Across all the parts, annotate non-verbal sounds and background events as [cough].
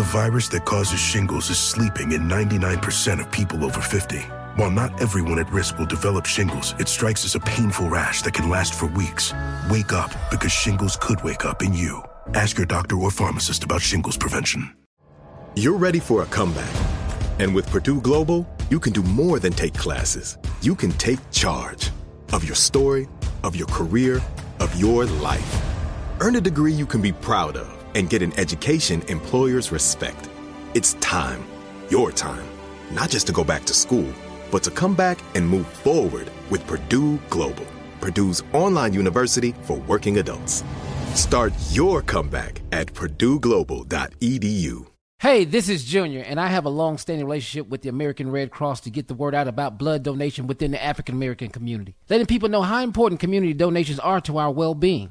The virus that causes shingles is sleeping in 99% of people over 50. While not everyone at risk will develop shingles, it strikes as a painful rash that can last for weeks. Wake up because shingles could wake up in you. Ask your doctor or pharmacist about shingles prevention. You're ready for a comeback. And with Purdue Global, you can do more than take classes. You can take charge of your story, of your career, of your life. Earn a degree you can be proud of and get an education employers respect. It's time, your time, not just to go back to school, but to come back and move forward with Purdue Global, Purdue's online university for working adults. Start your comeback at purdueglobal.edu. Hey, this is Junior, and I have a long standing relationship with the American Red Cross to get the word out about blood donation within the African American community, letting people know how important community donations are to our well being.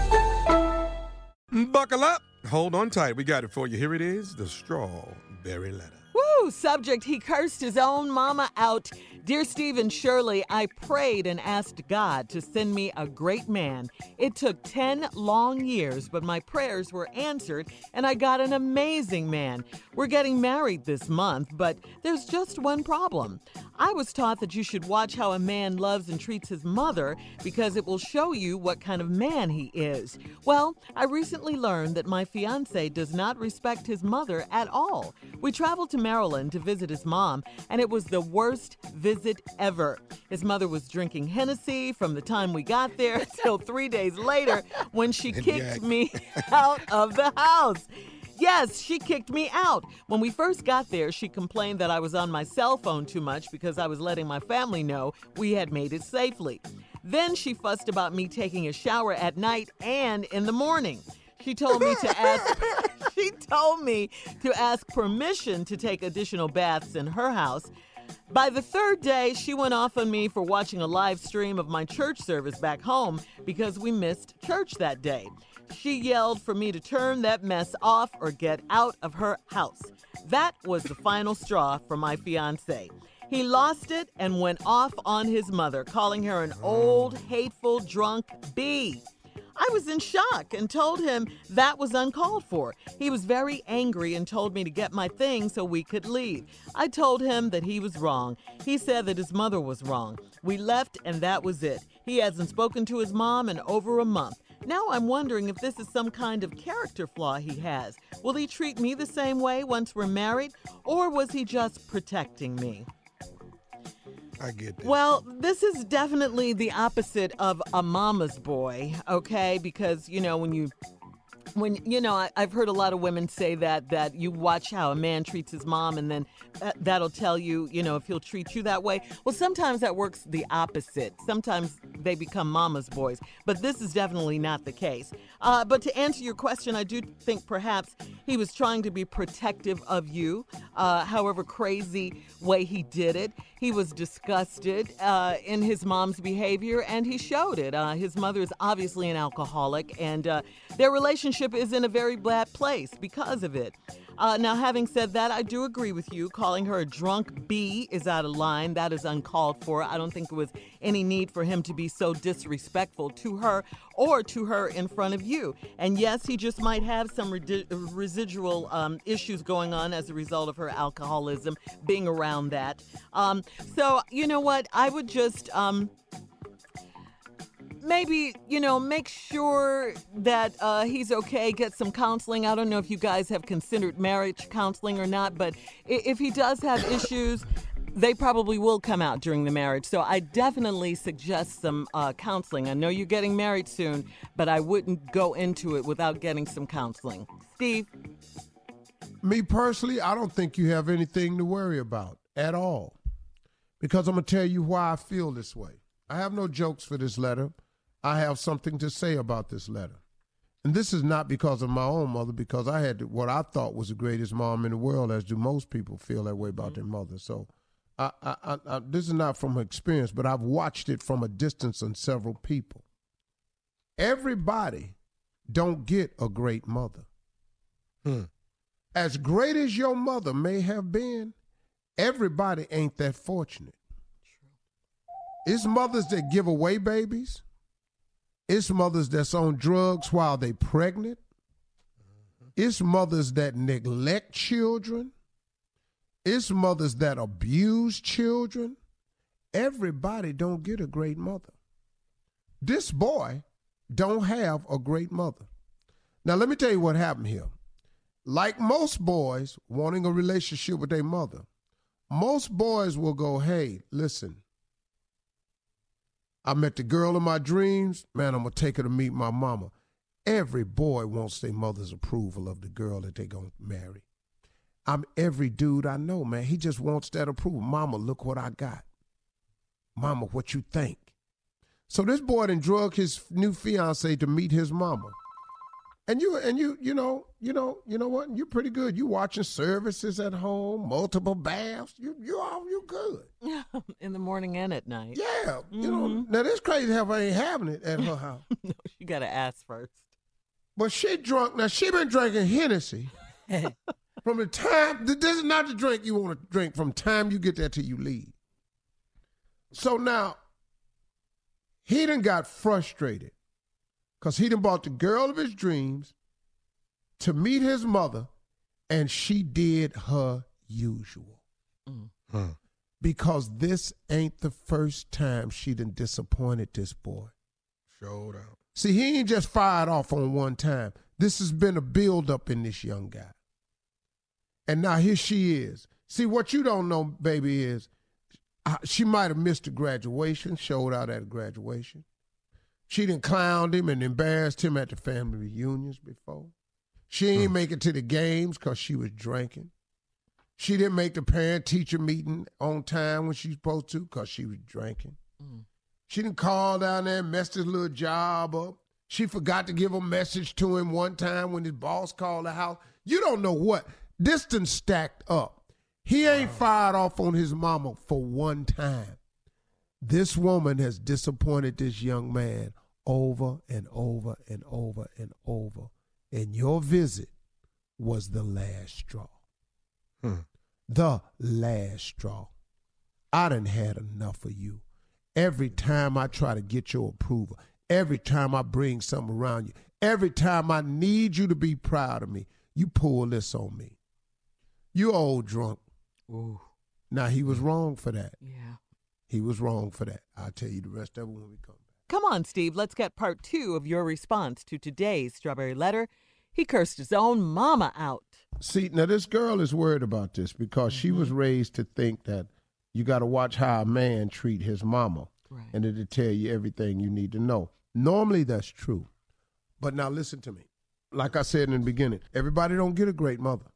Mm, buckle up. Hold on tight. We got it for you. Here it is the strawberry letter. Woo! Subject He cursed his own mama out. Dear Steve and Shirley, I prayed and asked God to send me a great man. It took 10 long years, but my prayers were answered and I got an amazing man. We're getting married this month, but there's just one problem. I was taught that you should watch how a man loves and treats his mother because it will show you what kind of man he is. Well, I recently learned that my fiance does not respect his mother at all. We traveled to Maryland to visit his mom, and it was the worst visit ever. His mother was drinking Hennessy from the time we got there [laughs] till three days later when she kicked me [laughs] out of the house. Yes, she kicked me out. When we first got there, she complained that I was on my cell phone too much because I was letting my family know we had made it safely. Then she fussed about me taking a shower at night and in the morning. She told me to ask [laughs] she told me to ask permission to take additional baths in her house. By the third day, she went off on me for watching a live stream of my church service back home because we missed church that day. She yelled for me to turn that mess off or get out of her house. That was the final straw for my fiance. He lost it and went off on his mother, calling her an old, hateful, drunk bee. I was in shock and told him that was uncalled for. He was very angry and told me to get my things so we could leave. I told him that he was wrong. He said that his mother was wrong. We left and that was it. He hasn't spoken to his mom in over a month. Now I'm wondering if this is some kind of character flaw he has. Will he treat me the same way once we're married, or was he just protecting me? I get that. Well, this is definitely the opposite of a mama's boy, okay? Because, you know, when you when you know I, have heard a lot of women say that that you watch how a man treats his mom and then that, that'll tell you you know if he'll treat you that way. Well sometimes that works the opposite. Sometimes they become mama's boys but this is definitely not the case. Uh, but to answer your question i do think perhaps he was trying to be protective of you uh, however crazy way he did it. He was disgusted uh, in his mom's behavior and he showed it. Uh, his mother is obviously an alcoholic and uh, their relationship is in a very bad place because of it. Uh, now, having said that, I do agree with you. Calling her a drunk B is out of line. That is uncalled for. I don't think there was any need for him to be so disrespectful to her or to her in front of you. And yes, he just might have some redi- residual um, issues going on as a result of her alcoholism, being around that. Um, so, you know what? I would just. Um, maybe you know make sure that uh, he's okay get some counseling. I don't know if you guys have considered marriage counseling or not but if he does have issues they probably will come out during the marriage. So i definitely suggest some uh, counseling. I know you're getting married soon but i wouldn't go into it without getting some counseling. Steve? Me personally i don't think you have anything to worry about at all. Because i'm going to tell you why i feel this way. I have no jokes for this letter I have something to say about this letter. And this is not because of my own mother, because I had what I thought was the greatest mom in the world, as do most people feel that way about their mother. So I, I, I, this is not from experience, but I've watched it from a distance on several people. Everybody don't get a great mother. Hmm. As great as your mother may have been, everybody ain't that fortunate. It's mothers that give away babies. It's mothers that's on drugs while they pregnant. It's mothers that neglect children. It's mothers that abuse children. Everybody don't get a great mother. This boy don't have a great mother. Now let me tell you what happened here. Like most boys wanting a relationship with their mother, most boys will go, "Hey, listen, I met the girl of my dreams. Man, I'm going to take her to meet my mama. Every boy wants their mother's approval of the girl that they're going to marry. I'm every dude I know, man. He just wants that approval. Mama, look what I got. Mama, what you think? So this boy then drug his new fiance to meet his mama. And you and you you know you know you know what you're pretty good. You watching services at home, multiple baths. You you all you good. [laughs] In the morning and at night. Yeah, mm-hmm. you know mm-hmm. now this crazy half ain't having it at her house. [laughs] no, she got to ask first. But she drunk now. She been drinking Hennessy [laughs] from the time. This is not the drink you want to drink from time you get there till you leave. So now he done got frustrated because he done bought the girl of his dreams to meet his mother, and she did her usual. Mm. Because this ain't the first time she done disappointed this boy. Showed out. See, he ain't just fired off on one time. This has been a buildup in this young guy. And now here she is. See, what you don't know, baby, is uh, she might have missed a graduation, showed out at a graduation. She didn't clowned him and embarrassed him at the family reunions before. She ain't hmm. make it to the games because she was drinking. She didn't make the parent teacher meeting on time when she's supposed to because she was drinking. Mm. She didn't call down there and mess his little job up. She forgot to give a message to him one time when his boss called the house. You don't know what. Distance stacked up. He ain't wow. fired off on his mama for one time. This woman has disappointed this young man over and over and over and over. And your visit was the last straw. Hmm. The last straw. I done had enough of you. Every time I try to get your approval, every time I bring something around you, every time I need you to be proud of me, you pull this on me. You old drunk. Ooh. Now he was wrong for that. Yeah. He was wrong for that. I'll tell you the rest of it when we come. Come on, Steve, let's get part two of your response to today's Strawberry Letter. He cursed his own mama out. See, now this girl is worried about this because mm-hmm. she was mm-hmm. raised to think that you got to watch how a man treat his mama, right. and it'll tell you everything you need to know. Normally, that's true, but now listen to me. Like I said in the beginning, everybody don't get a great mother.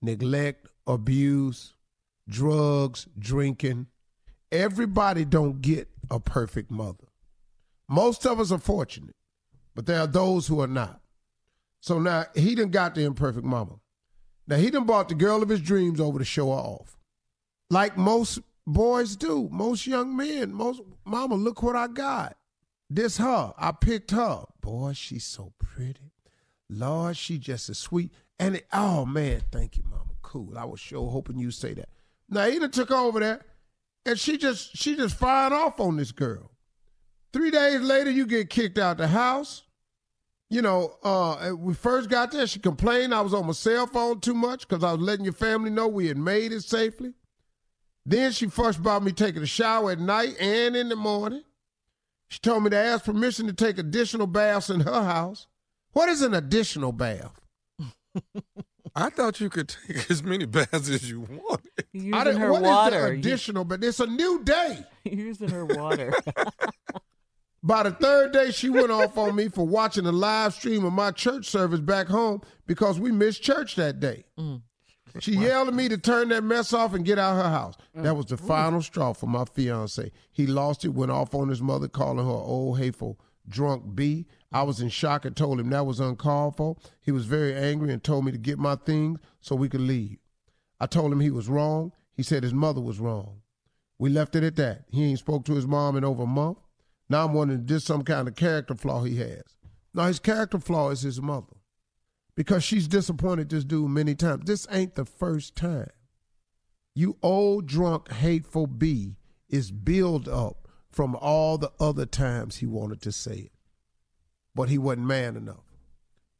Neglect, abuse, drugs, drinking. Everybody don't get a perfect mother. Most of us are fortunate, but there are those who are not. So now he done got the imperfect mama. Now he done bought the girl of his dreams over to show her off. Like most boys do, most young men, most mama, look what I got. This her. I picked her. Boy, she's so pretty. Lord, she just as sweet. And it, oh man, thank you, Mama. Cool. I was sure hoping you say that. Now Eda took over there, and she just she just fired off on this girl. Three days later, you get kicked out the house. You know, uh, we first got there, she complained I was on my cell phone too much because I was letting your family know we had made it safely. Then she fussed about me taking a shower at night and in the morning. She told me to ask permission to take additional baths in her house. What is an additional bath? [laughs] I thought you could take as many baths as you wanted. Using I didn't- her what is the water. additional, but it's a new day. [laughs] Using her water. [laughs] By the third day, she went off on me for watching a live stream of my church service back home because we missed church that day. Mm. She yelled at me to turn that mess off and get out of her house. That mm. was the final straw for my fiance. He lost it, went off on his mother, calling her old hateful drunk B. I was in shock and told him that was uncalled for. He was very angry and told me to get my things so we could leave. I told him he was wrong. He said his mother was wrong. We left it at that. He ain't spoke to his mom in over a month. Now I'm wondering this some kind of character flaw he has. Now his character flaw is his mother. Because she's disappointed this dude many times. This ain't the first time. You old drunk hateful B is built up from all the other times he wanted to say it. But he wasn't man enough.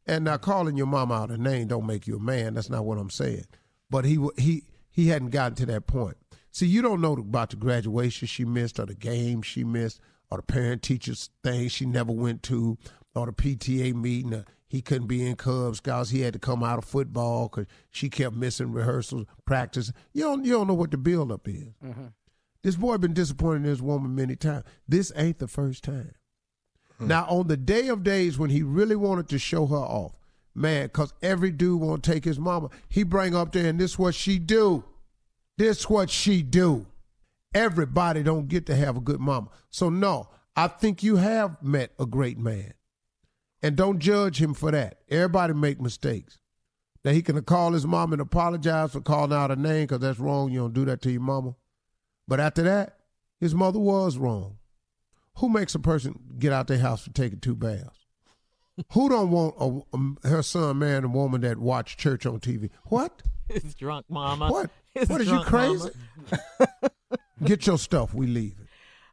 And now calling your mama out a name don't make you a man. That's not what I'm saying. But he he he hadn't gotten to that point. See, you don't know about the graduation she missed, or the game she missed, or the parent teachers thing she never went to, or the PTA meeting. Or he couldn't be in Cub Scouts. He had to come out of football because she kept missing rehearsals, practice. You don't you don't know what the buildup is. Mm-hmm. This boy been disappointed in this woman many times. This ain't the first time. Hmm. Now, on the day of days when he really wanted to show her off, man, because every dude want to take his mama, he bring up there and this what she do. This what she do. Everybody don't get to have a good mama. So no, I think you have met a great man. And don't judge him for that. Everybody make mistakes. That he can call his mom and apologize for calling out a name because that's wrong. You don't do that to your mama. But after that, his mother was wrong. Who makes a person get out their house for taking two baths? [laughs] Who don't want a, um, her son marrying a woman that watch church on TV? What? [laughs] His drunk mama. What? His what is you crazy? [laughs] mama. Get your stuff. We leave it.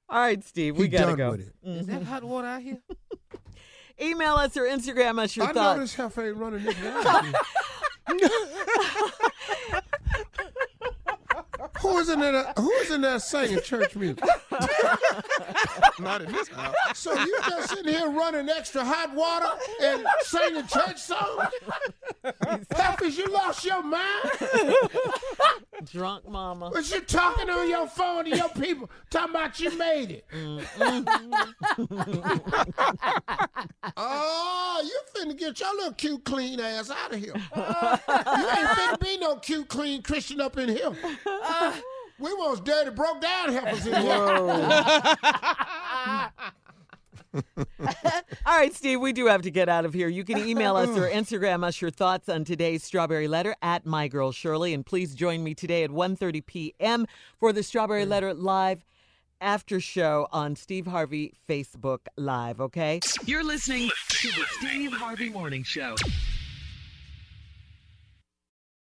All right, Steve, we He gotta done go. with it. Is that hot water out here? [laughs] Email us or Instagram us your I know thoughts. this heifer ain't running this down. [laughs] [laughs] Who is in there? Who is in there singing church music? Not in this house. So you just sitting here running extra hot water and singing church songs? Heifers, you lost your mind? Drunk mama. But you talking on your phone to your people talking about you made it? Mm-hmm. [laughs] oh, you finna get your little cute, clean ass out of here. you ain't finna be no cute, clean Christian up in here. [laughs] we want dirty, broke down heifers in here. [laughs] [laughs] All right, Steve, we do have to get out of here. You can email us or [laughs] Instagram us your thoughts on today's Strawberry Letter at My Girl Shirley. And please join me today at 1.30 p.m. for the Strawberry mm. Letter live after show on Steve Harvey Facebook Live, okay? You're listening to the Steve Harvey Morning Show.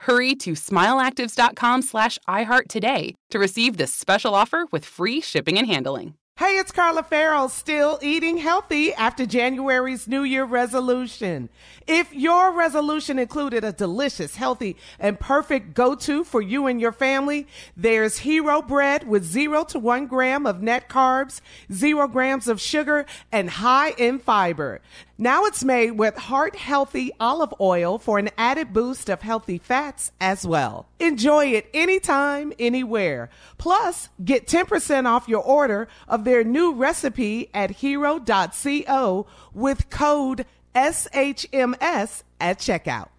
Hurry to smileactives.com slash iHeart today to receive this special offer with free shipping and handling. Hey, it's Carla Ferrell, still eating healthy after January's New Year resolution. If your resolution included a delicious, healthy, and perfect go-to for you and your family, there's Hero Bread with zero to one gram of net carbs, zero grams of sugar, and high in fiber. Now it's made with heart healthy olive oil for an added boost of healthy fats as well. Enjoy it anytime, anywhere. Plus, get 10% off your order of their new recipe at hero.co with code SHMS at checkout.